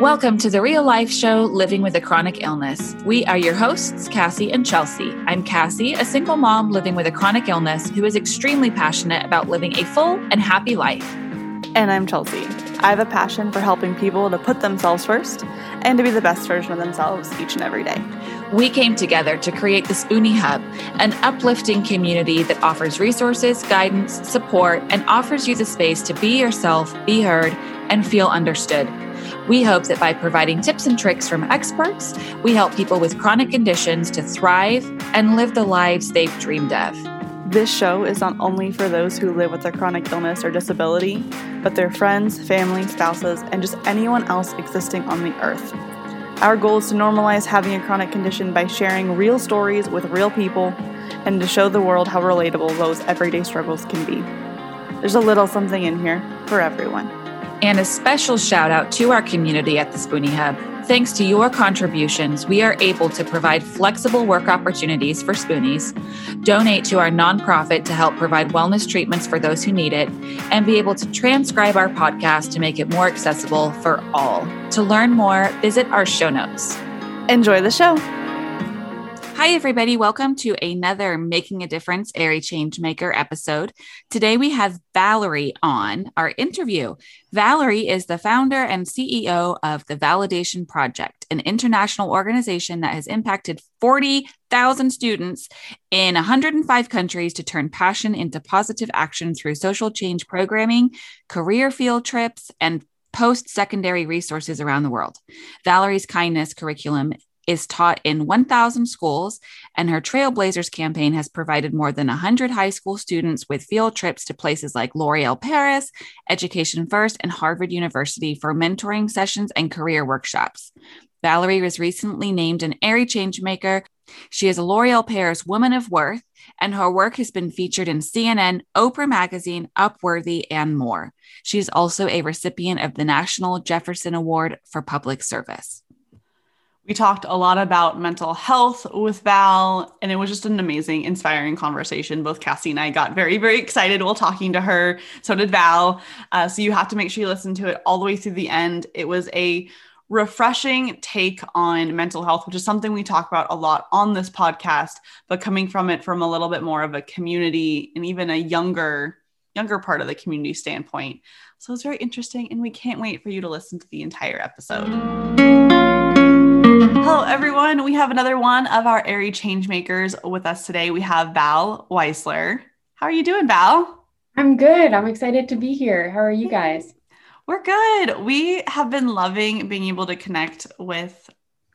Welcome to the real life show, Living with a Chronic Illness. We are your hosts, Cassie and Chelsea. I'm Cassie, a single mom living with a chronic illness who is extremely passionate about living a full and happy life. And I'm Chelsea. I have a passion for helping people to put themselves first and to be the best version of themselves each and every day. We came together to create the Spoonie Hub, an uplifting community that offers resources, guidance, support, and offers you the space to be yourself, be heard, and feel understood. We hope that by providing tips and tricks from experts, we help people with chronic conditions to thrive and live the lives they've dreamed of. This show is not only for those who live with a chronic illness or disability, but their friends, family, spouses, and just anyone else existing on the earth. Our goal is to normalize having a chronic condition by sharing real stories with real people and to show the world how relatable those everyday struggles can be. There's a little something in here for everyone. And a special shout out to our community at the Spoonie Hub. Thanks to your contributions, we are able to provide flexible work opportunities for Spoonies, donate to our nonprofit to help provide wellness treatments for those who need it, and be able to transcribe our podcast to make it more accessible for all. To learn more, visit our show notes. Enjoy the show. Hi, everybody. Welcome to another Making a Difference Aerie Changemaker episode. Today we have Valerie on our interview. Valerie is the founder and CEO of the Validation Project, an international organization that has impacted 40,000 students in 105 countries to turn passion into positive action through social change programming, career field trips, and post secondary resources around the world. Valerie's kindness curriculum is taught in 1,000 schools, and her Trailblazers campaign has provided more than 100 high school students with field trips to places like L'Oreal Paris, Education First, and Harvard University for mentoring sessions and career workshops. Valerie was recently named an Aerie Changemaker. She is a L'Oreal Paris Woman of Worth, and her work has been featured in CNN, Oprah Magazine, Upworthy, and more. She is also a recipient of the National Jefferson Award for Public Service. We talked a lot about mental health with Val, and it was just an amazing, inspiring conversation. Both Cassie and I got very, very excited while talking to her. So did Val. Uh, so you have to make sure you listen to it all the way through the end. It was a refreshing take on mental health, which is something we talk about a lot on this podcast, but coming from it from a little bit more of a community and even a younger, younger part of the community standpoint. So it's very interesting, and we can't wait for you to listen to the entire episode. Hello, everyone. We have another one of our Aerie Changemakers with us today. We have Val Weisler. How are you doing, Val? I'm good. I'm excited to be here. How are you guys? We're good. We have been loving being able to connect with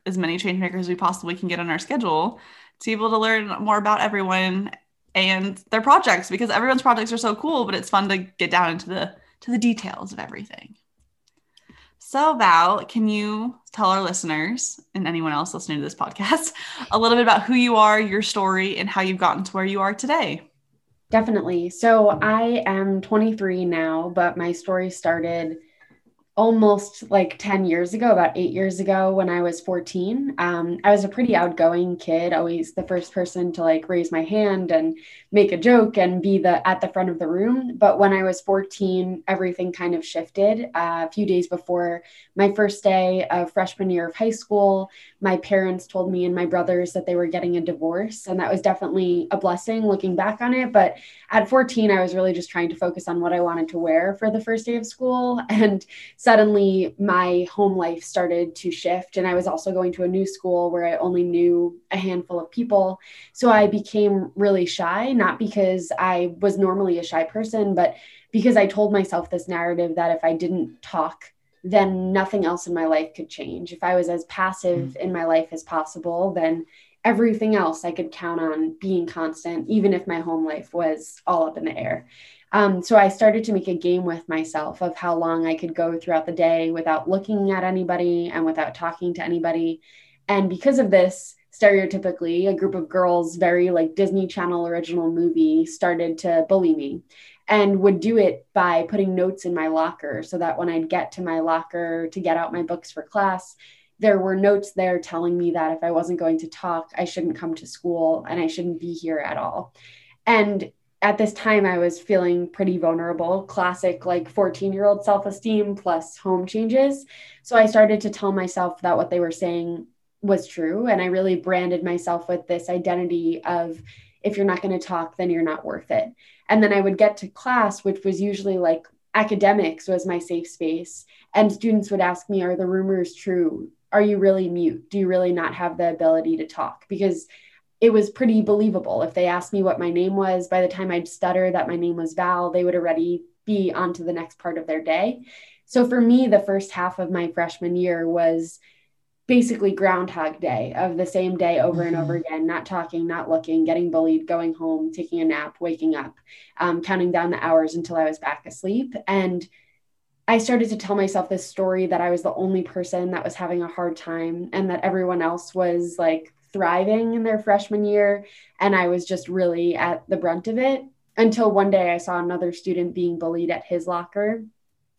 as many changemakers as we possibly can get on our schedule to be able to learn more about everyone and their projects because everyone's projects are so cool, but it's fun to get down into the to the details of everything. So, Val, can you tell our listeners and anyone else listening to this podcast a little bit about who you are, your story, and how you've gotten to where you are today? Definitely. So, I am 23 now, but my story started almost like 10 years ago, about eight years ago when I was 14. Um, I was a pretty outgoing kid, always the first person to like raise my hand and make a joke and be the at the front of the room. But when I was 14, everything kind of shifted. Uh, a few days before my first day of freshman year of high school, my parents told me and my brothers that they were getting a divorce. And that was definitely a blessing looking back on it. But at 14, I was really just trying to focus on what I wanted to wear for the first day of school. And suddenly my home life started to shift. And I was also going to a new school where I only knew a handful of people. So I became really shy, not because I was normally a shy person, but because I told myself this narrative that if I didn't talk, then nothing else in my life could change. If I was as passive mm. in my life as possible, then everything else I could count on being constant, even if my home life was all up in the air. Um, so I started to make a game with myself of how long I could go throughout the day without looking at anybody and without talking to anybody. And because of this, stereotypically, a group of girls, very like Disney Channel original movie, started to bully me and would do it by putting notes in my locker so that when I'd get to my locker to get out my books for class, there were notes there telling me that if I wasn't going to talk, I shouldn't come to school and I shouldn't be here at all. And at this time I was feeling pretty vulnerable, classic like 14 year old self esteem plus home changes. So I started to tell myself that what they were saying was true. And I really branded myself with this identity of if you're not going to talk, then you're not worth it. And then I would get to class, which was usually like academics was my safe space. And students would ask me, Are the rumors true? Are you really mute? Do you really not have the ability to talk? Because it was pretty believable. If they asked me what my name was, by the time I'd stutter that my name was Val, they would already be on to the next part of their day. So for me, the first half of my freshman year was basically groundhog day of the same day over and over mm-hmm. again not talking not looking getting bullied going home taking a nap waking up um, counting down the hours until i was back asleep and i started to tell myself this story that i was the only person that was having a hard time and that everyone else was like thriving in their freshman year and i was just really at the brunt of it until one day i saw another student being bullied at his locker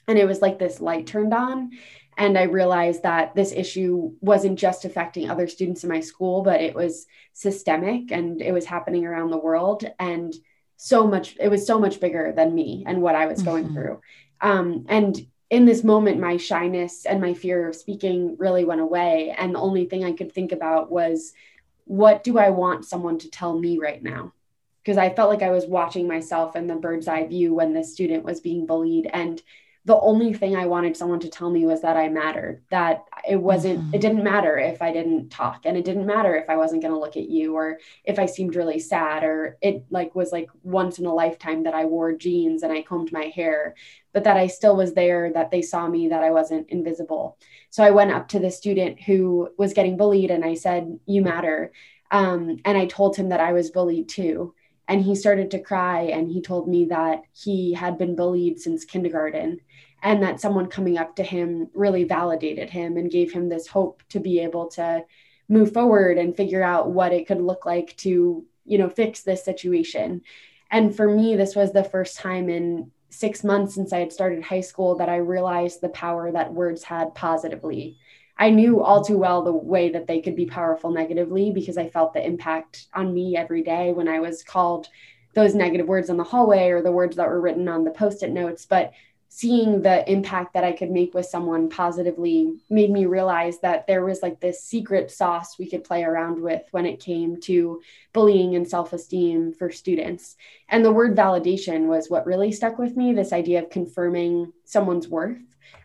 and it was like this light turned on and i realized that this issue wasn't just affecting other students in my school but it was systemic and it was happening around the world and so much it was so much bigger than me and what i was going mm-hmm. through um, and in this moment, my shyness and my fear of speaking really went away. And the only thing I could think about was, what do I want someone to tell me right now? Because I felt like I was watching myself in the bird's eye view when this student was being bullied. And the only thing I wanted someone to tell me was that I mattered, that it wasn't, mm-hmm. it didn't matter if I didn't talk and it didn't matter if I wasn't going to look at you or if I seemed really sad or it like was like once in a lifetime that I wore jeans and I combed my hair, but that I still was there, that they saw me, that I wasn't invisible. So I went up to the student who was getting bullied and I said, You matter. Um, and I told him that I was bullied too and he started to cry and he told me that he had been bullied since kindergarten and that someone coming up to him really validated him and gave him this hope to be able to move forward and figure out what it could look like to you know fix this situation and for me this was the first time in six months since i had started high school that i realized the power that words had positively I knew all too well the way that they could be powerful negatively because I felt the impact on me every day when I was called those negative words in the hallway or the words that were written on the post it notes. But seeing the impact that I could make with someone positively made me realize that there was like this secret sauce we could play around with when it came to bullying and self esteem for students. And the word validation was what really stuck with me this idea of confirming someone's worth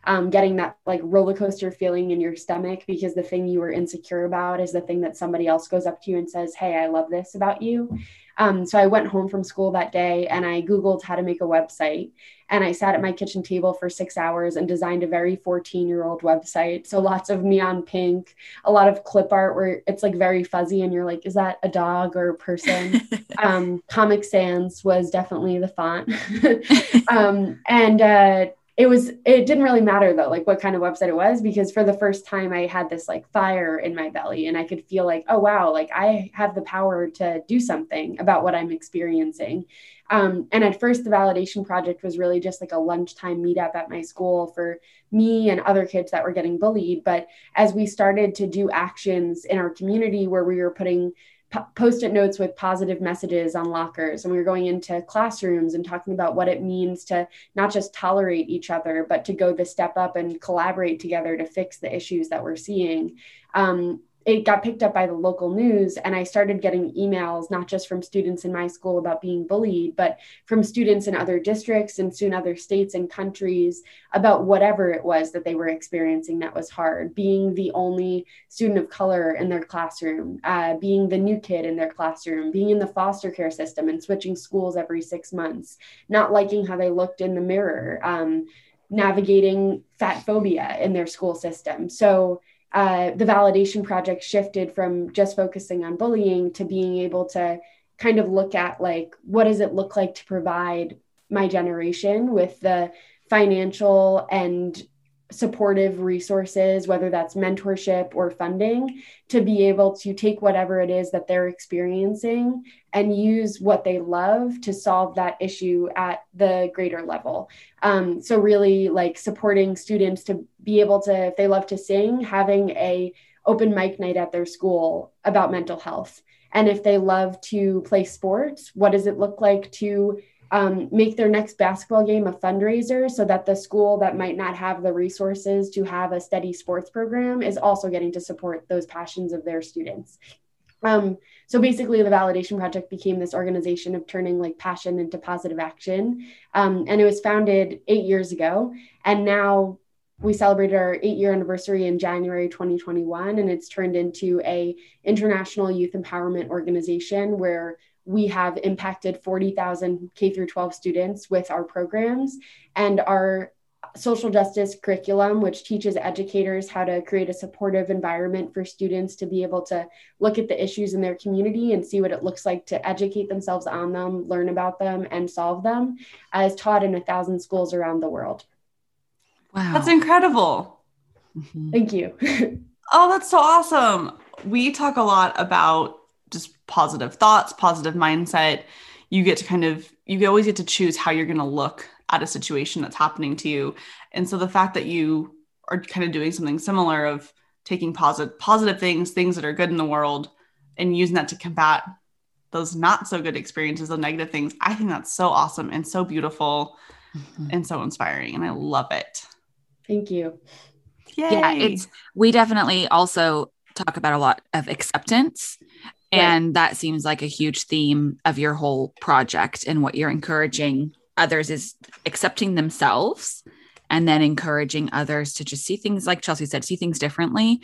um, getting that like roller coaster feeling in your stomach because the thing you were insecure about is the thing that somebody else goes up to you and says, Hey, I love this about you. Um, so I went home from school that day and I Googled how to make a website. And I sat at my kitchen table for six hours and designed a very 14 year old website. So lots of neon pink, a lot of clip art where it's like very fuzzy and you're like, is that a dog or a person? um, Comic Sans was definitely the font. um, and uh, it was it didn't really matter though like what kind of website it was because for the first time i had this like fire in my belly and i could feel like oh wow like i have the power to do something about what i'm experiencing. Um, and at first the validation project was really just like a lunchtime meetup at my school for me and other kids that were getting bullied. But as we started to do actions in our community where we were putting post-it notes with positive messages on lockers. And we were going into classrooms and talking about what it means to not just tolerate each other but to go the step up and collaborate together to fix the issues that we're seeing. Um, it got picked up by the local news and i started getting emails not just from students in my school about being bullied but from students in other districts and soon other states and countries about whatever it was that they were experiencing that was hard being the only student of color in their classroom uh, being the new kid in their classroom being in the foster care system and switching schools every six months not liking how they looked in the mirror um, navigating fat phobia in their school system. So uh, the validation project shifted from just focusing on bullying to being able to kind of look at like what does it look like to provide my generation with the financial and supportive resources, whether that's mentorship or funding, to be able to take whatever it is that they're experiencing and use what they love to solve that issue at the greater level. Um, so, really, like supporting students to be able to, if they love to sing, having a open mic night at their school about mental health. And if they love to play sports, what does it look like to um, make their next basketball game a fundraiser so that the school that might not have the resources to have a steady sports program is also getting to support those passions of their students. Um, so basically, the Validation Project became this organization of turning like passion into positive action. Um, and it was founded eight years ago. And now we celebrated our eight year anniversary in January 2021. And it's turned into a international youth empowerment organization where we have impacted 40,000 K through 12 students with our programs and our social justice curriculum, which teaches educators how to create a supportive environment for students to be able to look at the issues in their community and see what it looks like to educate themselves on them, learn about them, and solve them, as taught in a thousand schools around the world. Wow. That's incredible. Mm-hmm. Thank you. oh, that's so awesome. We talk a lot about just positive thoughts, positive mindset. You get to kind of, you always get to choose how you're going to look at a situation that's happening to you. And so the fact that you are kind of doing something similar of taking positive positive things, things that are good in the world, and using that to combat those not so good experiences, the negative things, I think that's so awesome and so beautiful mm-hmm. and so inspiring. And I love it. Thank you. Yay. Yeah, it's we definitely also talk about a lot of acceptance. Right. And that seems like a huge theme of your whole project and what you're encouraging others is accepting themselves and then encouraging others to just see things like Chelsea said, see things differently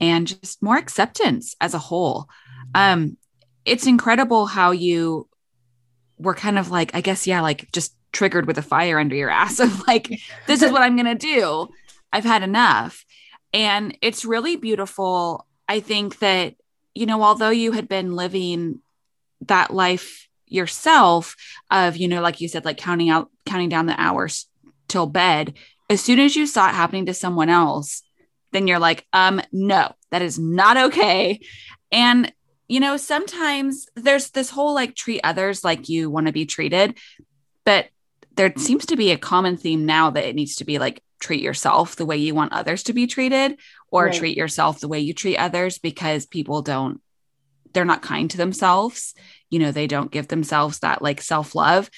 and just more acceptance as a whole. Um, it's incredible how you were kind of like, I guess, yeah, like just triggered with a fire under your ass of like, this is what I'm going to do. I've had enough. And it's really beautiful. I think that, you know, although you had been living that life yourself of you know like you said like counting out counting down the hours till bed as soon as you saw it happening to someone else then you're like um no that is not okay. And you know sometimes there's this whole like treat others like you want to be treated but there seems to be a common theme now that it needs to be like treat yourself the way you want others to be treated or right. treat yourself the way you treat others because people don't they're not kind to themselves. You know they don't give themselves that like self-love.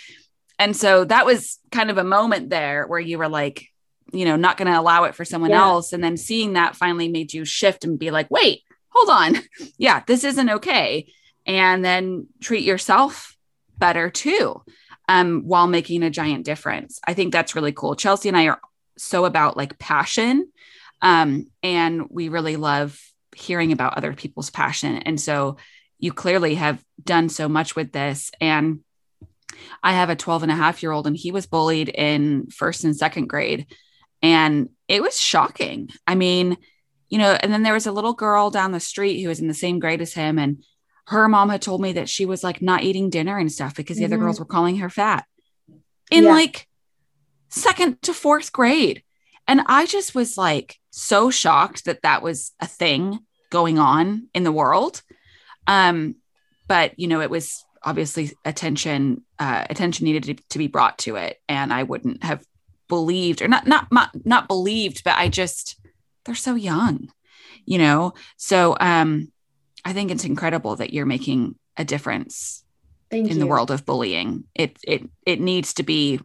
And so that was kind of a moment there where you were like you know not going to allow it for someone yeah. else. And then seeing that finally made you shift and be like wait hold on. Yeah this isn't okay. And then treat yourself better too um, while making a giant difference. I think that's really cool. Chelsea and i are so about like passion um, and we really love hearing about other people's passion and so you clearly have done so much with this. And I have a 12 and a half year old, and he was bullied in first and second grade. And it was shocking. I mean, you know, and then there was a little girl down the street who was in the same grade as him. And her mom had told me that she was like not eating dinner and stuff because the mm-hmm. other girls were calling her fat in yeah. like second to fourth grade. And I just was like so shocked that that was a thing going on in the world. Um, but you know, it was obviously attention uh, attention needed to, to be brought to it, and I wouldn't have believed or not not not, not believed, but I just they're so young, you know. So um, I think it's incredible that you're making a difference Thank in you. the world of bullying. It it it needs to be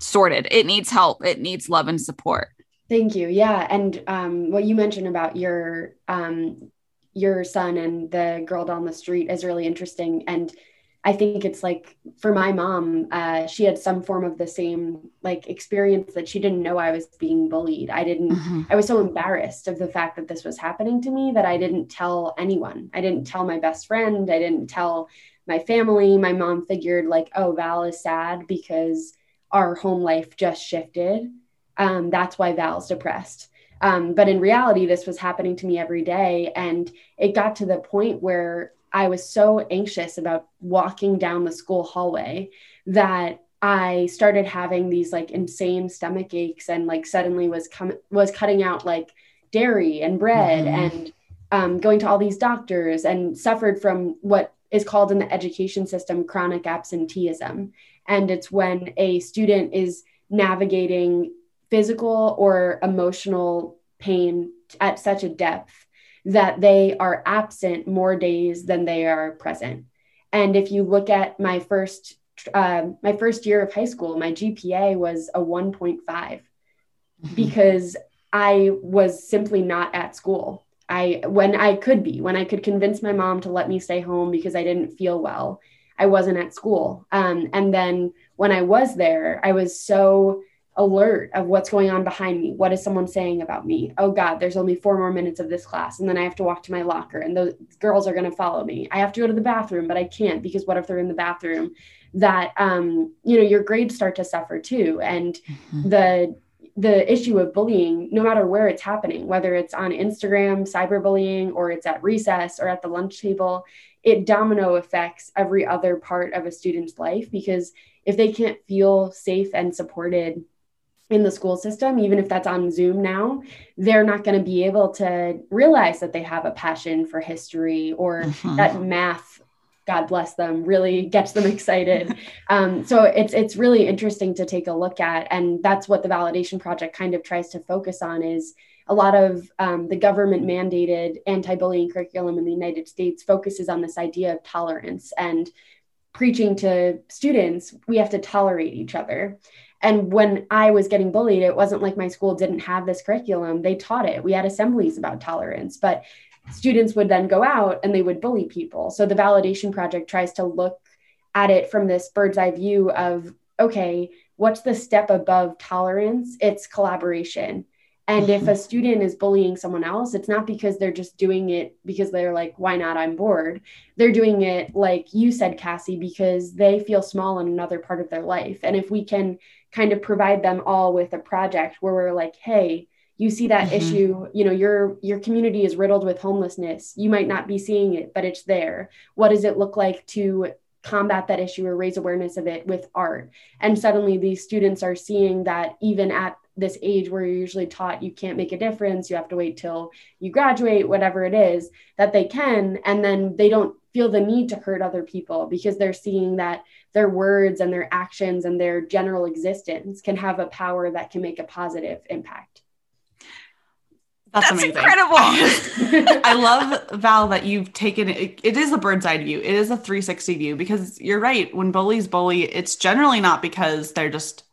sorted. It needs help. It needs love and support. Thank you. Yeah, and um, what you mentioned about your um, your son and the girl down the street is really interesting and i think it's like for my mom uh, she had some form of the same like experience that she didn't know i was being bullied i didn't mm-hmm. i was so embarrassed of the fact that this was happening to me that i didn't tell anyone i didn't tell my best friend i didn't tell my family my mom figured like oh val is sad because our home life just shifted um, that's why val's depressed um, but in reality, this was happening to me every day. And it got to the point where I was so anxious about walking down the school hallway that I started having these like insane stomach aches and like suddenly was com- was cutting out like dairy and bread mm-hmm. and um, going to all these doctors and suffered from what is called in the education system chronic absenteeism. And it's when a student is navigating physical or emotional pain at such a depth that they are absent more days than they are present. And if you look at my first uh, my first year of high school, my GPA was a 1.5 mm-hmm. because I was simply not at school. I when I could be, when I could convince my mom to let me stay home because I didn't feel well, I wasn't at school. Um, and then when I was there, I was so alert of what's going on behind me. What is someone saying about me? Oh God, there's only four more minutes of this class. And then I have to walk to my locker and those girls are going to follow me. I have to go to the bathroom, but I can't because what if they're in the bathroom? That, um, you know, your grades start to suffer too. And mm-hmm. the, the issue of bullying, no matter where it's happening, whether it's on Instagram, cyberbullying, or it's at recess or at the lunch table, it domino affects every other part of a student's life because if they can't feel safe and supported in the school system, even if that's on Zoom now, they're not going to be able to realize that they have a passion for history or mm-hmm. that math, God bless them, really gets them excited. um, so it's it's really interesting to take a look at, and that's what the validation project kind of tries to focus on is a lot of um, the government mandated anti-bullying curriculum in the United States focuses on this idea of tolerance and preaching to students we have to tolerate each other and when I was getting bullied, it wasn't like my school didn't have this curriculum. They taught it. We had assemblies about tolerance, but students would then go out and they would bully people. So the validation project tries to look at it from this bird's eye view of okay, what's the step above tolerance? It's collaboration. And if a mm-hmm. student is bullying someone else, it's not because they're just doing it because they're like, why not? I'm bored. They're doing it, like you said, Cassie, because they feel small in another part of their life. And if we can kind of provide them all with a project where we're like, hey, you see that mm-hmm. issue, you know, your your community is riddled with homelessness. You might not be seeing it, but it's there. What does it look like to combat that issue or raise awareness of it with art? And suddenly these students are seeing that even at this age where you're usually taught you can't make a difference, you have to wait till you graduate, whatever it is, that they can. And then they don't feel the need to hurt other people because they're seeing that their words and their actions and their general existence can have a power that can make a positive impact. That's, That's incredible. I love Val that you've taken it. It is a bird's eye view. It is a 360 view because you're right. When bullies bully, it's generally not because they're just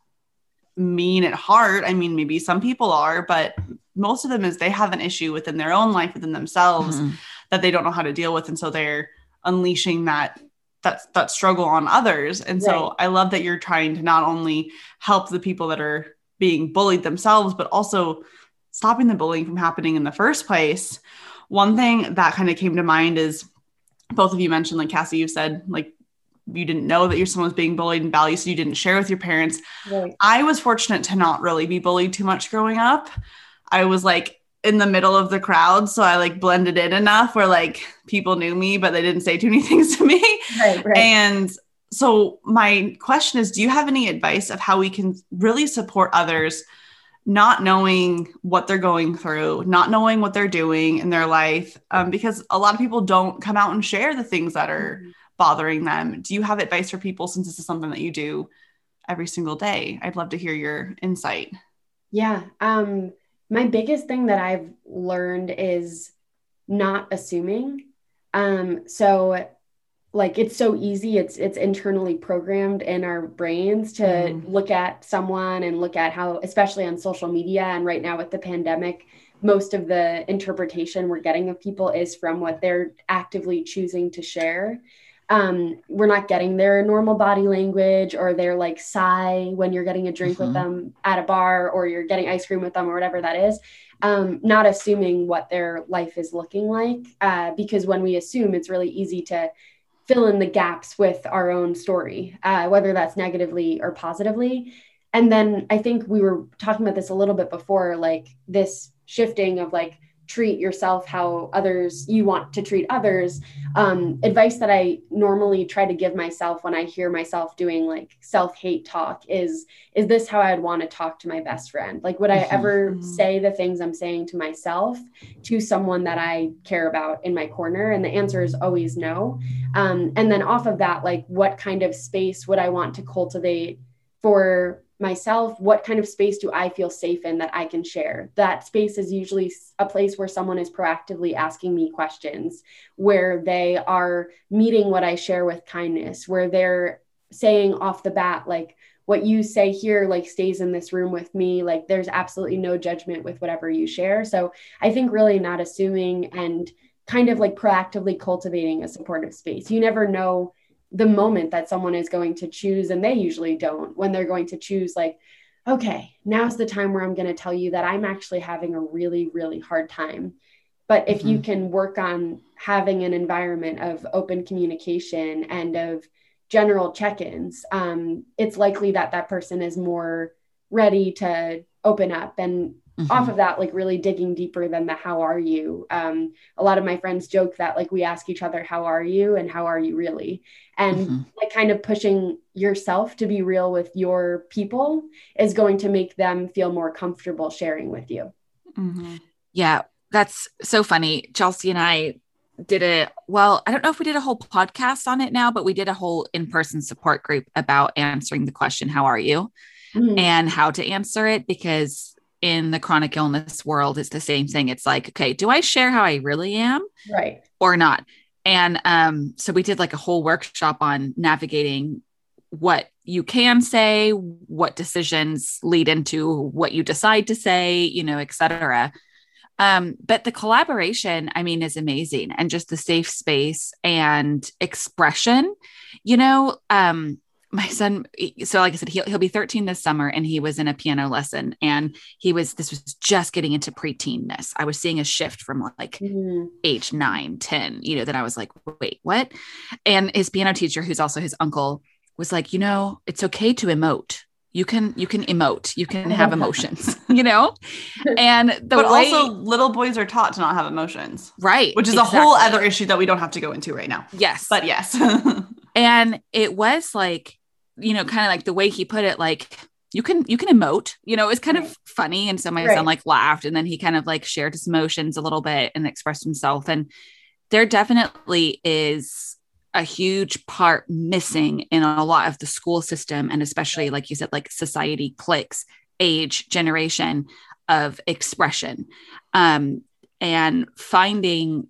mean at heart. I mean, maybe some people are, but most of them is they have an issue within their own life, within themselves mm-hmm. that they don't know how to deal with. And so they're unleashing that that that struggle on others. And right. so I love that you're trying to not only help the people that are being bullied themselves, but also stopping the bullying from happening in the first place. One thing that kind of came to mind is both of you mentioned, like Cassie, you said, like you didn't know that your son was being bullied in values, so you didn't share with your parents. Right. I was fortunate to not really be bullied too much growing up. I was like in the middle of the crowd so i like blended in enough where like people knew me but they didn't say too many things to me right, right. and so my question is do you have any advice of how we can really support others not knowing what they're going through not knowing what they're doing in their life um, because a lot of people don't come out and share the things that are mm-hmm. bothering them do you have advice for people since this is something that you do every single day i'd love to hear your insight yeah um my biggest thing that I've learned is not assuming. Um, so like it's so easy it's it's internally programmed in our brains to mm. look at someone and look at how especially on social media and right now with the pandemic most of the interpretation we're getting of people is from what they're actively choosing to share um, we're not getting their normal body language or their like sigh when you're getting a drink mm-hmm. with them at a bar or you're getting ice cream with them or whatever that is. Um, not assuming what their life is looking like, uh, because when we assume, it's really easy to fill in the gaps with our own story, uh, whether that's negatively or positively. And then I think we were talking about this a little bit before, like this shifting of like, treat yourself how others you want to treat others um, advice that i normally try to give myself when i hear myself doing like self-hate talk is is this how i'd want to talk to my best friend like would i mm-hmm. ever mm-hmm. say the things i'm saying to myself to someone that i care about in my corner and the answer is always no um, and then off of that like what kind of space would i want to cultivate for myself what kind of space do i feel safe in that i can share? That space is usually a place where someone is proactively asking me questions where they are meeting what i share with kindness where they're saying off the bat like what you say here like stays in this room with me like there's absolutely no judgment with whatever you share. So i think really not assuming and kind of like proactively cultivating a supportive space. You never know the moment that someone is going to choose and they usually don't when they're going to choose like okay now's the time where i'm going to tell you that i'm actually having a really really hard time but if mm-hmm. you can work on having an environment of open communication and of general check-ins um, it's likely that that person is more ready to open up and mm-hmm. off of that like really digging deeper than the how are you um, a lot of my friends joke that like we ask each other how are you and how are you really and mm-hmm. like kind of pushing yourself to be real with your people is going to make them feel more comfortable sharing with you mm-hmm. yeah that's so funny chelsea and i did a well i don't know if we did a whole podcast on it now but we did a whole in-person support group about answering the question how are you mm-hmm. and how to answer it because in the chronic illness world it's the same thing. It's like okay do i share how i really am right. or not? And um, so we did like a whole workshop on navigating what you can say what decisions lead into what you decide to say you know et cetera. Um, but the collaboration i mean is amazing and just the safe space and expression you know um, my son so like i said he'll, he'll be 13 this summer and he was in a piano lesson and he was this was just getting into preteenness i was seeing a shift from like mm-hmm. age 9 10 you know that i was like wait what? And his piano teacher who's also his uncle was like you know it's okay to emote. You can you can emote. You can have emotions you know? And the but way, also little boys are taught to not have emotions. Right which is exactly. a whole other issue that we don't have to go into right now. Yes. But yes. And it was like you know, kind of like the way he put it, like you can you can emote you know it was kind right. of funny and so my right. son like laughed and then he kind of like shared his emotions a little bit and expressed himself and there definitely is a huge part missing in a lot of the school system and especially like you said like society clicks age generation of expression um, and finding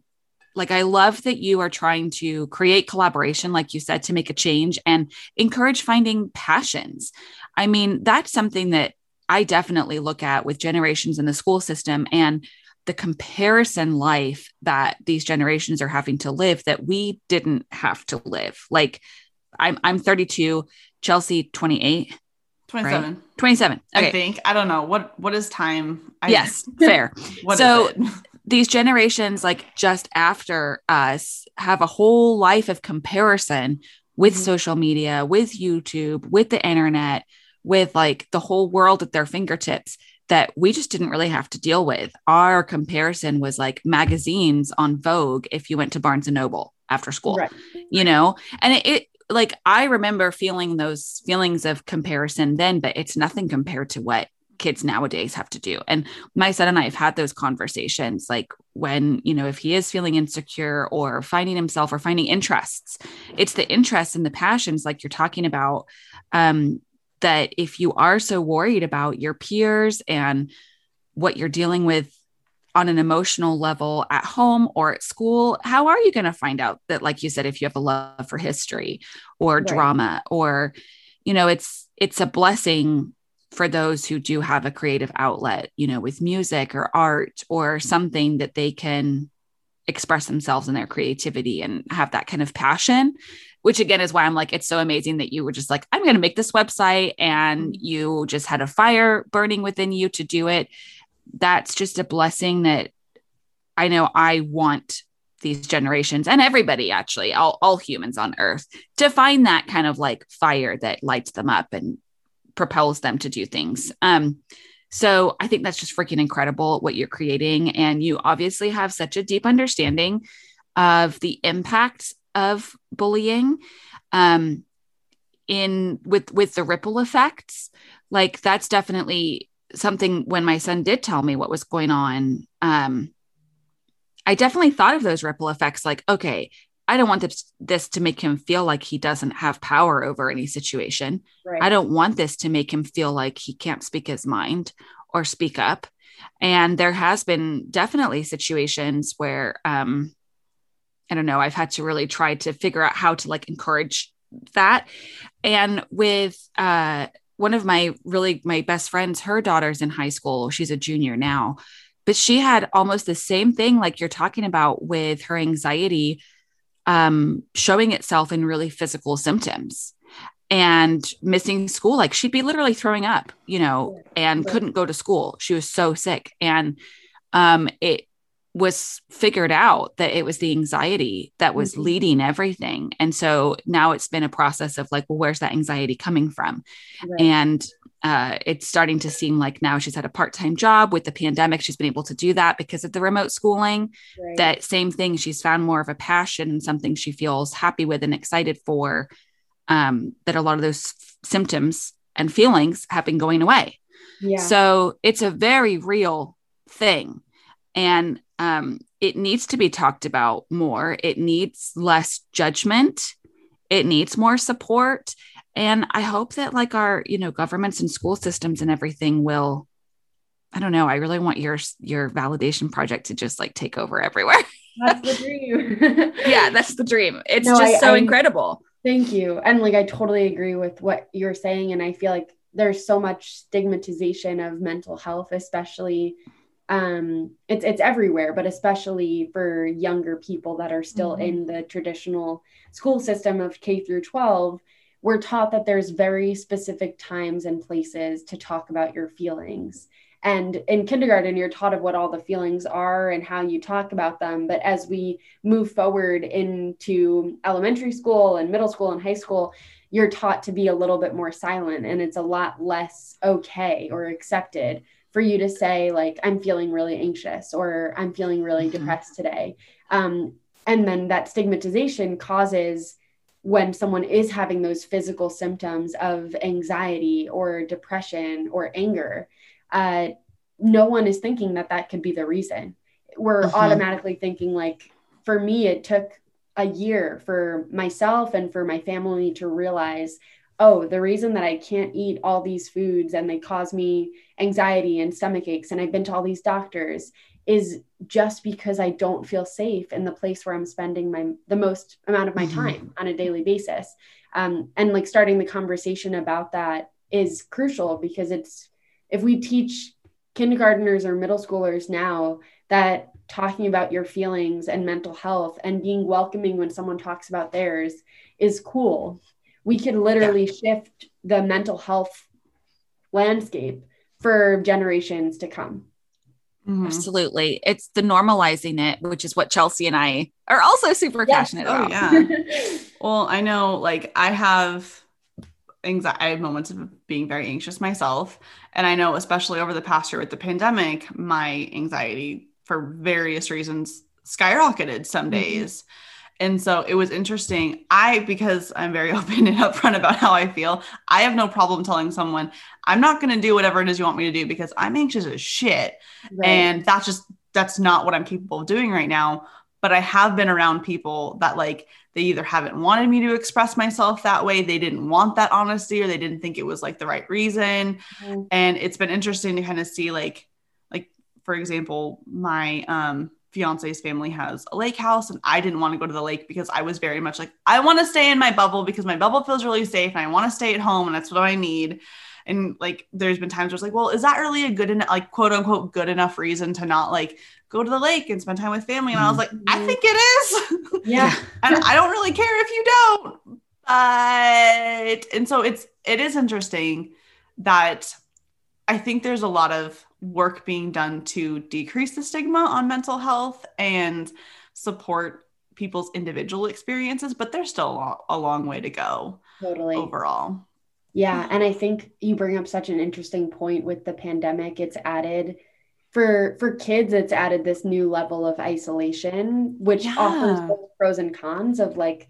like, I love that you are trying to create collaboration, like you said, to make a change and encourage finding passions. I mean, that's something that I definitely look at with generations in the school system and the comparison life that these generations are having to live that we didn't have to live. Like, I'm, I'm 32, Chelsea 28. 27 right? 27 okay. i think i don't know what what is time I, yes fair so these generations like just after us have a whole life of comparison with mm-hmm. social media with youtube with the internet with like the whole world at their fingertips that we just didn't really have to deal with our comparison was like magazines on vogue if you went to barnes and noble after school right. you know and it, it like i remember feeling those feelings of comparison then but it's nothing compared to what kids nowadays have to do. And my son and I have had those conversations like when, you know, if he is feeling insecure or finding himself or finding interests, it's the interests and the passions, like you're talking about, um, that if you are so worried about your peers and what you're dealing with on an emotional level at home or at school, how are you going to find out that, like you said, if you have a love for history or right. drama or, you know, it's, it's a blessing for those who do have a creative outlet, you know, with music or art or something that they can express themselves in their creativity and have that kind of passion, which again is why I'm like, it's so amazing that you were just like, I'm going to make this website and mm-hmm. you just had a fire burning within you to do it. That's just a blessing that I know I want these generations and everybody actually all, all humans on earth to find that kind of like fire that lights them up and propels them to do things. Um, so I think that's just freaking incredible what you're creating. And you obviously have such a deep understanding of the impact of bullying um, in with with the ripple effects. Like that's definitely something when my son did tell me what was going on. Um, I definitely thought of those ripple effects like, okay, I don't want this, this to make him feel like he doesn't have power over any situation. Right. I don't want this to make him feel like he can't speak his mind or speak up. And there has been definitely situations where um I don't know, I've had to really try to figure out how to like encourage that. And with uh one of my really my best friends, her daughter's in high school. She's a junior now. But she had almost the same thing like you're talking about with her anxiety um showing itself in really physical symptoms and missing school. Like she'd be literally throwing up you know and couldn't go to school. She was so sick. And um it was figured out that it was the anxiety that was Mhm. leading everything and so now it's been a process of like well where's that anxiety coming from Right. and uh, it's starting to seem like now she's had a part-time job with the pandemic she's been able to do that because of the remote schooling Right. that same thing she's found more of a passion and something she feels happy with and excited for um, that a lot of those symptoms and feelings have been going away yeah. so it's a very real thing and um, it needs to be talked about more. It needs less judgment. It needs more support. And i hope that like our you know governments and school systems and everything will i don't know i really want your your validation project to just like take over everywhere. That's the dream. yeah that's the dream. It's No, just I- so I- incredible. Thank you. And like I totally agree with what you're saying. And I feel like there's so much stigmatization of mental health especially um it's it's everywhere but especially for younger people that are still Mhm. in the traditional school system of K through 12 we're taught that there's very specific times and places to talk about your feelings and in kindergarten you're taught of what all the feelings are and how you talk about them but as we move forward into elementary school and middle school and high school you're taught to be a little bit more silent and it's a lot less okay or accepted for you to say like i'm feeling really anxious or i'm feeling really Mhm. depressed today um, and then that stigmatization causes when someone is having those physical symptoms of anxiety or depression or anger uh, no one is thinking that that could be the reason we're Mhm. automatically thinking like for me it took a year for myself and for my family to realize oh the reason that i can't eat all these foods and they cause me anxiety and stomach aches and i've been to all these doctors is just because i don't feel safe in the place where i'm spending my the most amount of my Mhm. time on a daily basis um, and like starting the conversation about that is crucial because it's if we teach kindergarteners or middle schoolers now that talking about your feelings and mental health and being welcoming when someone talks about theirs is cool we could literally shift the mental health landscape for generations to come Mhm. absolutely it's the normalizing it which is what chelsea and i are also super Yes. passionate Oh, about yeah. Well, I know like I have anxiety, I have moments of being very anxious myself. And I know, especially over the past year with the pandemic, my anxiety for various reasons skyrocketed some Mhm. days. And so it was interesting. I, because I'm very open and upfront about how I feel, I have no problem telling someone, I'm not going to do whatever it is you want me to do because I'm anxious as shit Right. and that's just that's not what i'm capable of doing right now but i have been around people that like they either haven't wanted me to express myself that way they didn't want that honesty or they didn't think it was like the right reason Mhm. and it's been interesting to kind of see like like for example my um fiance's family has a lake house and i didn't want to go to the lake because i was very much like i want to stay in my bubble because my bubble feels really safe and i want to stay at home and that's what i need and like there's been times where it's like well is that really a good enough like quote unquote good enough reason to not like go to the lake and spend time with family and i was like i Mhm. think it is yeah and I don't really care if you don't. But and so it's it is interesting that I think there's a lot of work being done to decrease the stigma on mental health and support people's individual experiences, but there's still a, a long way to go totally overall. Yeah, and I think you bring up such an interesting point with the pandemic. It's added for for kids it's added this new level of isolation which offers both pros and cons of like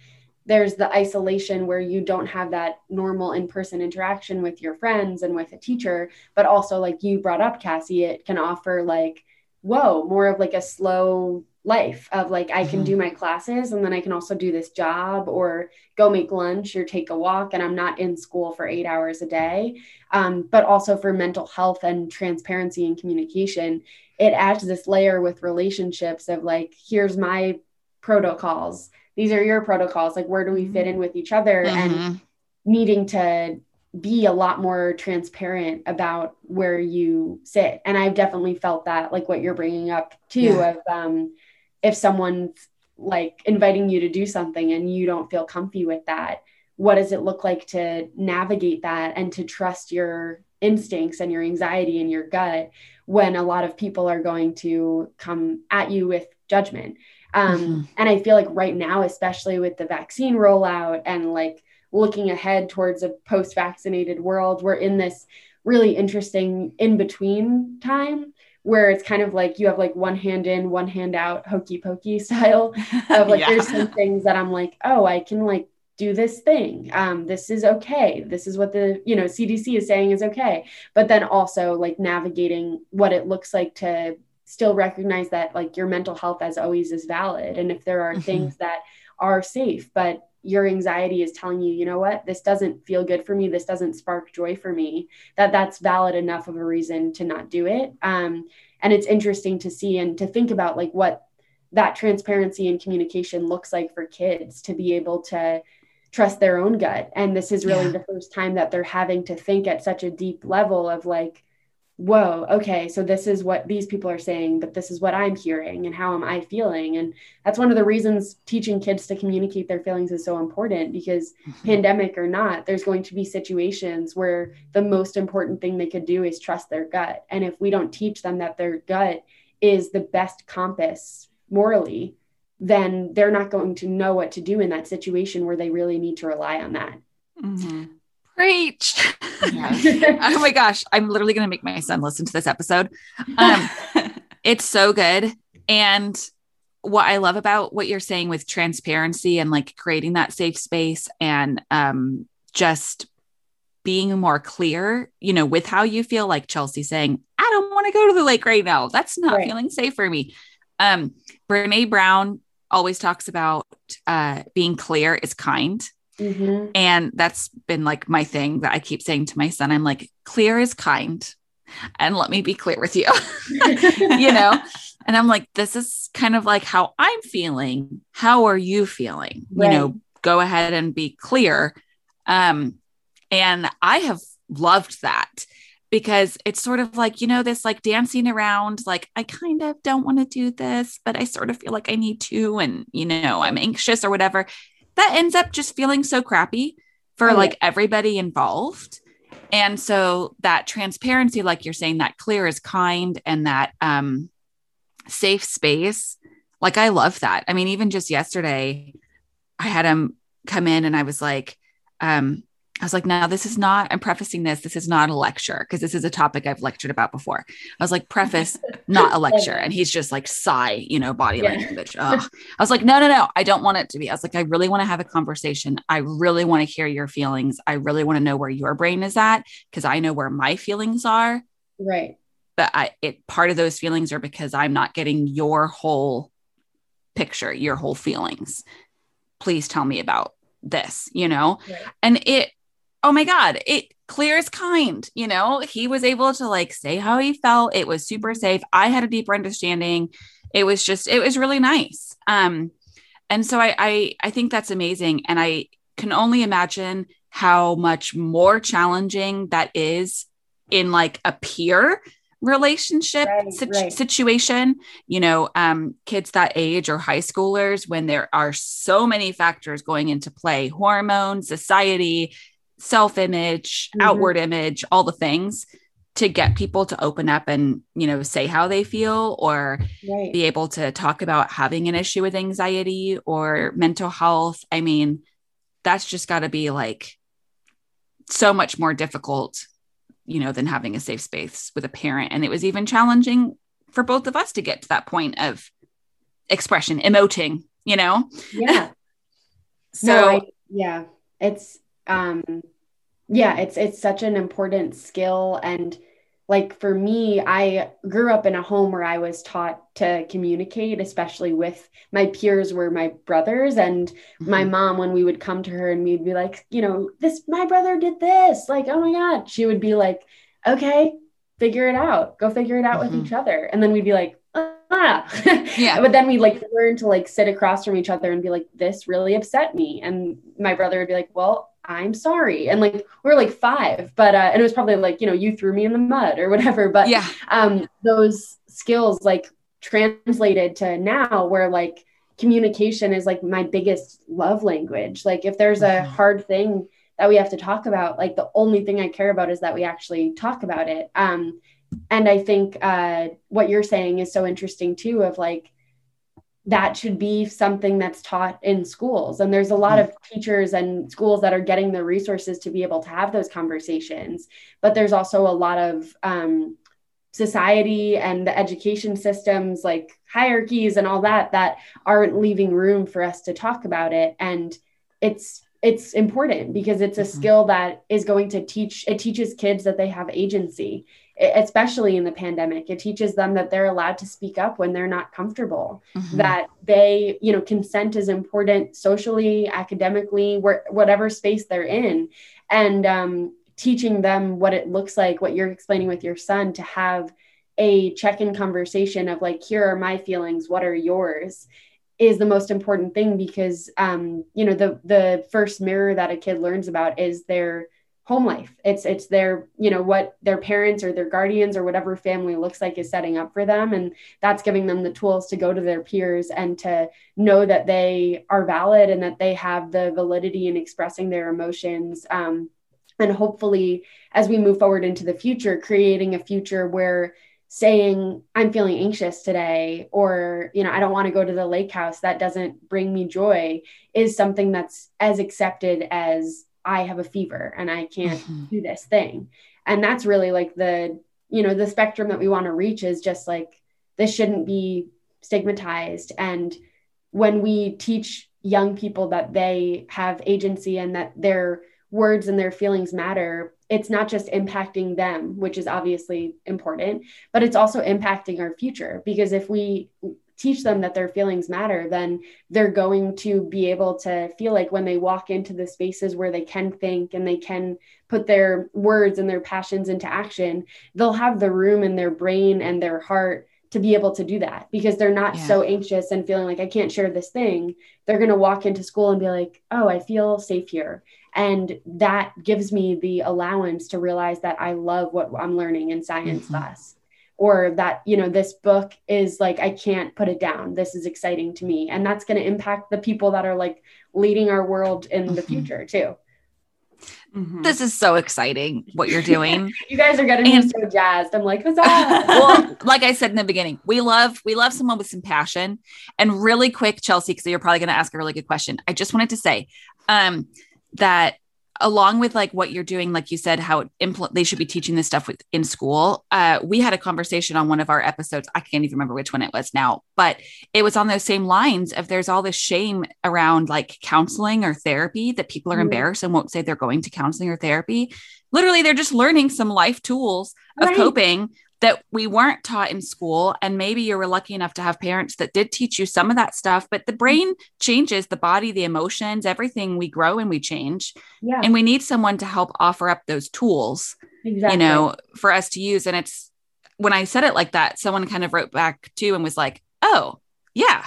there's the isolation where you don't have that normal in-person interaction with your friends and with a teacher but also like you brought up Cassie it can offer like whoa, more of like a slow life of like I can mm-hmm. do my classes and then I can also do this job or go make lunch or take a walk and I'm not in school for eight hours a day. Um, but also for mental health and transparency and communication, it adds this layer with relationships of like, here's my protocols. These are your protocols. Like, where do we fit mm-hmm. in with each other? Mm-hmm. And needing to be a lot more transparent about where you sit. And I've definitely felt that, like what you're bringing up too, yeah. of um, if someone's like inviting you to do something and you don't feel comfy with that, what does it look like to navigate that and to trust your instincts and your anxiety and your gut when a lot of people are going to come at you with judgment? Um, mm-hmm. And I feel like right now, especially with the vaccine rollout and like looking ahead towards a post vaccinated world, we're in this really interesting in between time where it's kind of like you have like one hand in, one hand out, hokey pokey style of like, yeah. there's some things that I'm like, oh, I can like do this thing. Um, this is okay. This is what the, you know, CDC is saying is okay. But then also like navigating what it looks like to still recognize that like your mental health as always is valid. And if there are mm-hmm. things that are safe, but your anxiety is telling you, you know what, this doesn't feel good for me. This doesn't spark joy for me. That that's valid enough of a reason to not do it. Um, and it's interesting to see and to think about like what that transparency and communication looks like for kids to be able to trust their own gut. And this is really yeah. the first time that they're having to think at such a deep level of like, whoa, okay, so this is what these people are saying, but this is what I'm hearing and how am I feeling? And that's one of the reasons teaching kids to communicate their feelings is so important because mm-hmm. pandemic or not, there's going to be situations where the most important thing they could do is trust their gut. And if we don't teach them that their gut is the best compass morally, then they're not going to know what to do in that situation where they really need to rely on that. Mm-hmm. Preach. oh my gosh. I'm literally going to make my son listen to this episode. Um, it's so good. And what I love about what you're saying with transparency and like creating that safe space and um, just being more clear, you know, with how you feel, like Chelsea saying, I don't want to go to the lake right now. That's not right. feeling safe for me. Um, Brene Brown always talks about uh, being clear is kind. Mm-hmm. And that's been like my thing that I keep saying to my son. I'm like, clear is kind. And let me be clear with you, you know? And I'm like, this is kind of like how I'm feeling. How are you feeling? Right. You know, go ahead and be clear. Um, and I have loved that because it's sort of like, you know, this like dancing around, like, I kind of don't want to do this, but I sort of feel like I need to. And, you know, I'm anxious or whatever that ends up just feeling so crappy for oh, like yeah. everybody involved. And so that transparency, like you're saying, that clear is kind and that um, safe space, like I love that. I mean, even just yesterday, I had him come in and I was like, um, I was like, now this is not, I'm prefacing this. This is not a lecture because this is a topic I've lectured about before. I was like, preface, not a lecture. And he's just like, sigh, you know, body yeah. language. Ugh. I was like, no, no, no, I don't want it to be. I was like, I really want to have a conversation. I really want to hear your feelings. I really want to know where your brain is at because I know where my feelings are. Right. But I, it, part of those feelings are because I'm not getting your whole picture, your whole feelings. Please tell me about this, you know? Right. And it, oh my God, it clear as kind. You know, he was able to like say how he felt. It was super safe. I had a deeper understanding. It was just, it was really nice. Um, and so I, I, I think that's amazing. And I can only imagine how much more challenging that is in like a peer relationship right, situ- right. situation you know um kids that age or high schoolers when there are so many factors going into play hormones society self image, mm-hmm. outward image, all the things to get people to open up and you know say how they feel or right. be able to talk about having an issue with anxiety or mental health i mean that's just got to be like so much more difficult you know than having a safe space with a parent and it was even challenging for both of us to get to that point of expression emoting you know yeah so no, I, yeah it's um yeah it's it's such an important skill and like for me, I grew up in a home where I was taught to communicate, especially with my peers were my brothers and mm-hmm. my mom when we would come to her and we'd be like, you know, this my brother did this. Like, oh my god, she would be like, "Okay, figure it out. Go figure it out mm-hmm. with each other." And then we'd be like, ah. yeah. but then we like learn to like sit across from each other and be like, this really upset me. And my brother would be like, well, I'm sorry. And like we were like five, but uh, and it was probably like, you know, you threw me in the mud or whatever. But yeah, um, those skills like translated to now where like communication is like my biggest love language. Like if there's a mm-hmm. hard thing that we have to talk about, like the only thing I care about is that we actually talk about it. Um, and I think uh, what you're saying is so interesting too, of like that should be something that's taught in schools. And there's a lot of teachers and schools that are getting the resources to be able to have those conversations. But there's also a lot of um, society and the education systems, like hierarchies and all that, that aren't leaving room for us to talk about it. And it's it's important because it's a mm-hmm. skill that is going to teach it teaches kids that they have agency especially in the pandemic it teaches them that they're allowed to speak up when they're not comfortable mm-hmm. that they you know consent is important socially academically where, whatever space they're in and um, teaching them what it looks like what you're explaining with your son to have a check-in conversation of like here are my feelings what are yours is the most important thing because um, you know the the first mirror that a kid learns about is their home life. It's it's their you know what their parents or their guardians or whatever family looks like is setting up for them. And that's giving them the tools to go to their peers and to know that they are valid and that they have the validity in expressing their emotions. Um, and hopefully as we move forward into the future creating a future where saying i'm feeling anxious today or you know i don't want to go to the lake house that doesn't bring me joy is something that's as accepted as I have a fever and I can't mm-hmm. do this thing. And that's really like the, you know, the spectrum that we want to reach is just like this shouldn't be stigmatized. And when we teach young people that they have agency and that their words and their feelings matter, it's not just impacting them, which is obviously important, but it's also impacting our future. Because if we teach them that their feelings matter, then they're going to be able to feel like when they walk into the spaces where they can think and they can put their words and their passions into action, they'll have the room in their brain and their heart to be able to do that because they're not yeah. so anxious and feeling like I can't share this thing. They're going to walk into school and be like, oh, I feel safe here. And that gives me the allowance to realize that I love what I'm learning in science mm-hmm. class or that you know this book is like i can't put it down this is exciting to me and that's going to impact the people that are like leading our world in mm-hmm. the future too mm-hmm. This is so exciting what you're doing. you guys are getting and, me so jazzed. I'm like, huzzah. well, like I said in the beginning, we love we love someone with some passion. And really quick, Chelsea, because you're probably going to ask a really good question. I just wanted to say um, that along with like what you're doing like you said how impl- they should be teaching this stuff with, in school uh, we had a conversation on one of our episodes i can't even remember which one it was now but it was on those same lines of there's all this shame around like counseling or therapy that people are mm-hmm. embarrassed and won't say they're going to counseling or therapy literally they're just learning some life tools of right. coping that we weren't taught in school. And maybe you were lucky enough to have parents that did teach you some of that stuff, but the mm-hmm. brain changes, the body, the emotions, everything we grow and we change. Yeah. And we need someone to help offer up those tools, exactly. you know, for us to use. And it's when I said it like that, someone kind of wrote back too and was like, oh, yeah,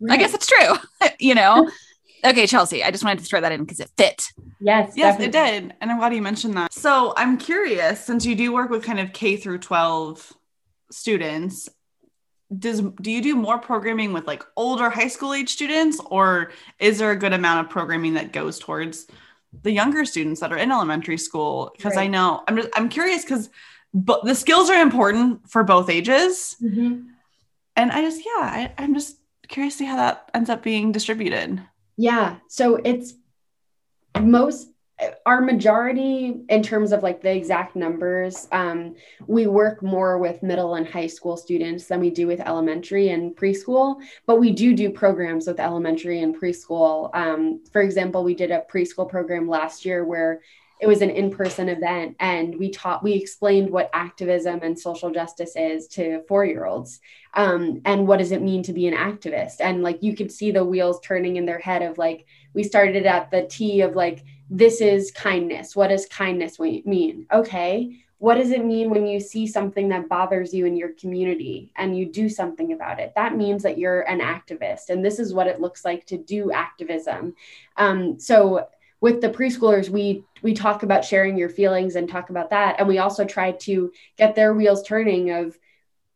right. I guess it's true, you know? Okay, Chelsea, I just wanted to throw that in because it fit. Yes. Yes, definitely. it did. And I'm glad you mentioned that. So I'm curious, since you do work with kind of K through 12 students, does do you do more programming with like older high school age students or is there a good amount of programming that goes towards the younger students that are in elementary school because right. i know i'm just i'm curious because but the skills are important for both ages mm-hmm. and i just yeah I, i'm just curious to see how that ends up being distributed yeah. So it's most our majority in terms of like the exact numbers um, we work more with middle and high school students than we do with elementary and preschool but we do do programs with elementary and preschool um, for example we did a preschool program last year where it was an in-person event and we taught we explained what activism and social justice is to four-year-olds um, and what does it mean to be an activist? And like you could see the wheels turning in their head of like we started at the t of like this is kindness. What does kindness mean? Okay what does it mean when you see something that bothers you in your community and you do something about it? That means that you're an activist and this is what it looks like to do activism. Um, so with the preschoolers we we talk about sharing your feelings and talk about that. And we also try to get their wheels turning of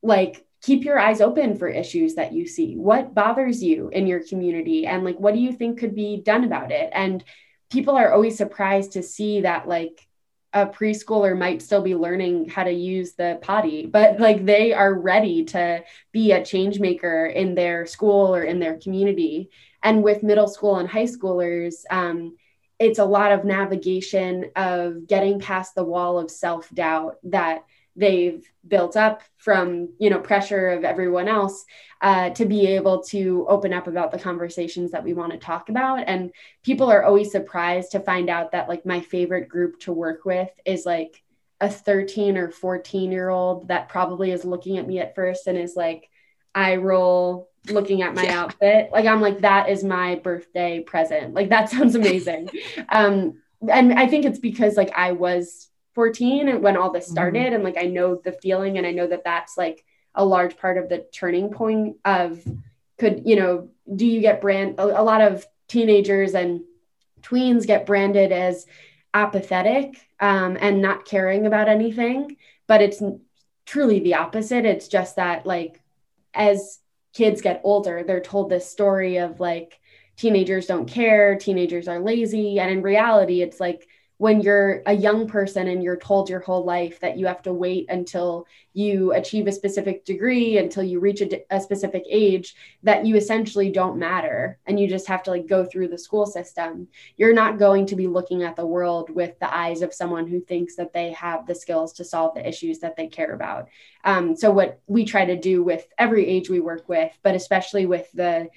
like keep your eyes open for issues that you see. What bothers you in your community? And like what do you think could be done about it? And people are always surprised to see that like a preschooler might still be learning how to use the potty, but like they are ready to be a change maker in their school or in their community. And with middle school and high schoolers, um, it's a lot of navigation of getting past the wall of self doubt that they've built up from you know pressure of everyone else uh, to be able to open up about the conversations that we want to talk about. And people are always surprised to find out that like my favorite group to work with is like a 13 or 14 year old that probably is looking at me at first and is like i roll looking at my yeah. outfit like i'm like that is my birthday present like that sounds amazing um and i think it's because like i was 14 when all this mm-hmm. started mm-hmm. and like I know the feeling and I know that that's like a large part of the turning point of could you know do you get brand a, a lot of teenagers and tweens get branded as apathetic um, and not caring about anything but it's truly the opposite it's just that like as kids get older they're told this story of like teenagers don't care teenagers are lazy and in reality it's like when you're a young person and you're told your whole life that you have to wait until you achieve a specific degree until you reach a, specific age that you essentially don't matter and you just have to like go through the school system. You're not going to be looking at the world with the eyes of someone who thinks that they have the skills to solve the issues that they care about. Um, so what we try to do with every age we work with but especially with the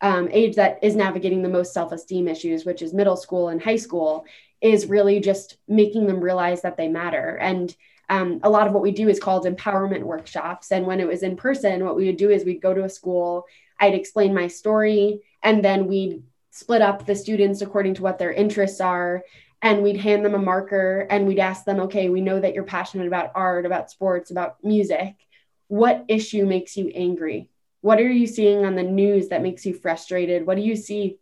um, age that is navigating the most self-esteem issues which is middle school and high school is really just making them realize that they matter. And um, a lot of what we do is called empowerment workshops. And when it was in person, what we would do is we'd go to a school, I'd explain my story, and then we'd split up the students according to what their interests are. And we'd hand them a marker and we'd ask them, okay, we know that you're passionate about art, about sports, about music. What issue makes you angry? What are you seeing on the news that makes you frustrated? What do you see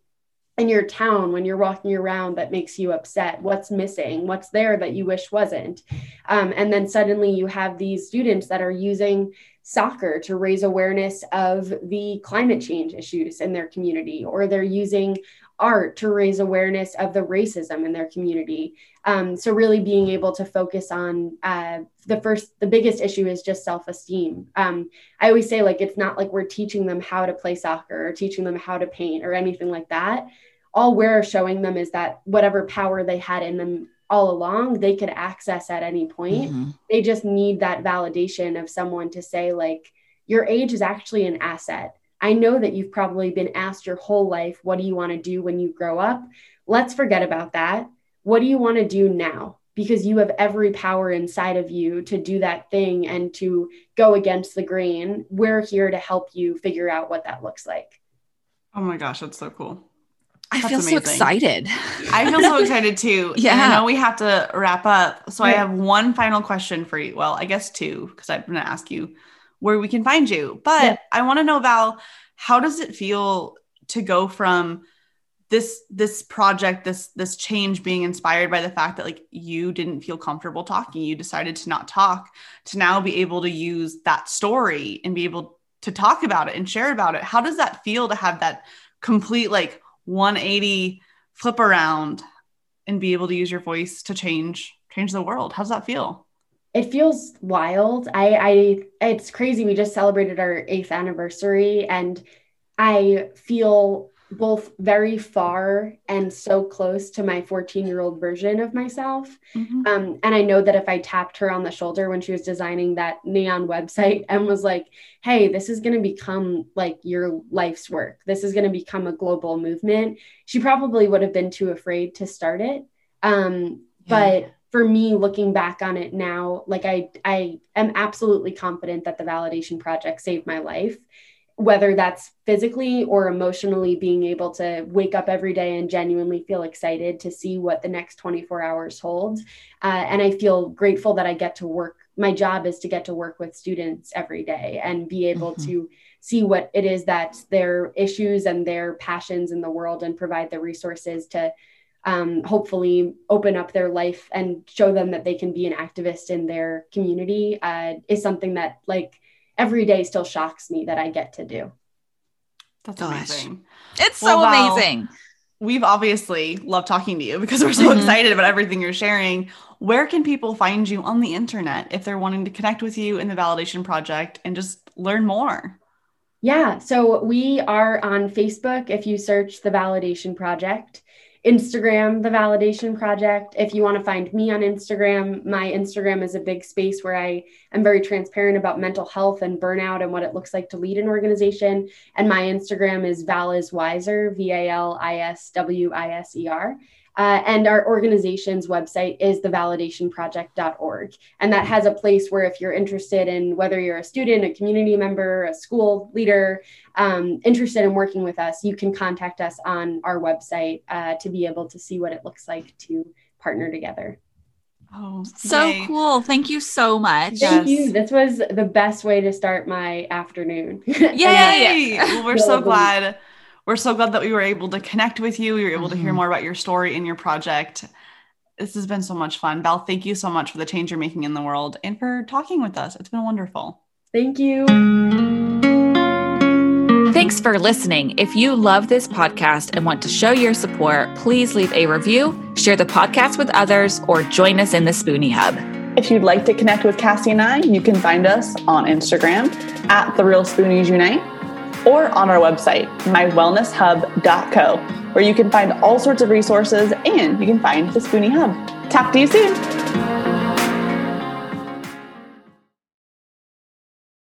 in your town when you're walking around that makes you upset? What's missing? What's there that you wish wasn't? Um, and then suddenly you have these students that are using soccer to raise awareness of the climate change issues in their community or they're using art to raise awareness of the racism in their community. Um, so really being able to focus on uh, the first the biggest issue is just self-esteem. Um, i always say like it's not like we're teaching them how to play soccer or teaching them how to paint or anything like that. All we're showing them is that whatever power they had in them all along they could access at any point. Mm-hmm. they just need that validation of someone to say like your age is actually an asset i know that you've probably been asked your whole life what do you want to do when you grow up let's forget about that what do you want to do now because you have every power inside of you to do that thing and to go against the grain we're here to help you figure out what that looks like oh my gosh that's so cool I feel amazing. so excited. I feel so excited too. Yeah. And I know we have to wrap up. So right. I have one final question for you. Well, I guess two, because I'm going to ask you where we can find you. But yeah. I want to know, Val, how does it feel to go from this this project this this change being inspired by the fact that like you didn't feel comfortable talking you decided to not talk to now be able to use that story and be able to talk about it and share about it how does that feel to have that complete like 180 flip around and be able to use your voice to change change the world. how does that feel? It feels wild. I I it's crazy. We just celebrated our 8th anniversary and I feel both very far and so close to my 14 year old version of myself. Mm-hmm. Um, and I know that if I tapped her on the shoulder when she was designing that neon website and was like, hey, this is going to become like your life's work, this is going to become a global movement, she probably would have been too afraid to start it. Um, Yeah. But for me, looking back on it now, like I, I am absolutely confident that the validation project saved my life whether that's physically or emotionally being able to wake up every day and genuinely feel excited to see what the next 24 hours holds. Uh, and I feel grateful that I get to work. My job is to get to work with students every day and be able mm-hmm. to see what it is that their issues and their passions in the world and provide the resources to um, hopefully open up their life and show them that they can be an activist in their community uh, is something that like every day still shocks me that I get to do. That's Gosh. amazing. It's so well, amazing. We've obviously loved talking to you because we're so mm-hmm. excited about everything you're sharing. Where can people find you on the internet if they're wanting to connect with you in the validation project and just learn more? Yeah, so we are on Facebook if you search the validation project. Instagram, the validation project. If you want to find me on Instagram, my Instagram is a big space where I am very transparent about mental health and burnout and what it looks like to lead an organization. And my Instagram is Val is Wiser, V A L I S W I S E R. Uh, and our organization's website is thevalidationproject.org. And that has a place where, if you're interested in whether you're a student, a community member, a school leader, um, interested in working with us, you can contact us on our website uh, to be able to see what it looks like to partner together. Oh, so yay. cool. Thank you so much. Thank yes. you. This was the best way to start my afternoon. Yay. well, we're so glad we're so glad that we were able to connect with you. We were able mm-hmm. to hear mm-hmm. more about your story and your project. This has been so much fun. Val, thank you so much for the change you're making in the world and for talking with us. It's been wonderful. Thank you. Thanks for listening. If you love this podcast and want to show your support, please leave a review, share the podcast with others, or join us in the Spoonie Hub. If you'd like to connect with Cassie and I, you can find us on Instagram at The Real Spoonies Unite or on our website, mywellnesshub.co, where you can find all sorts of resources and you can find the Spoonie Hub. Talk to you soon.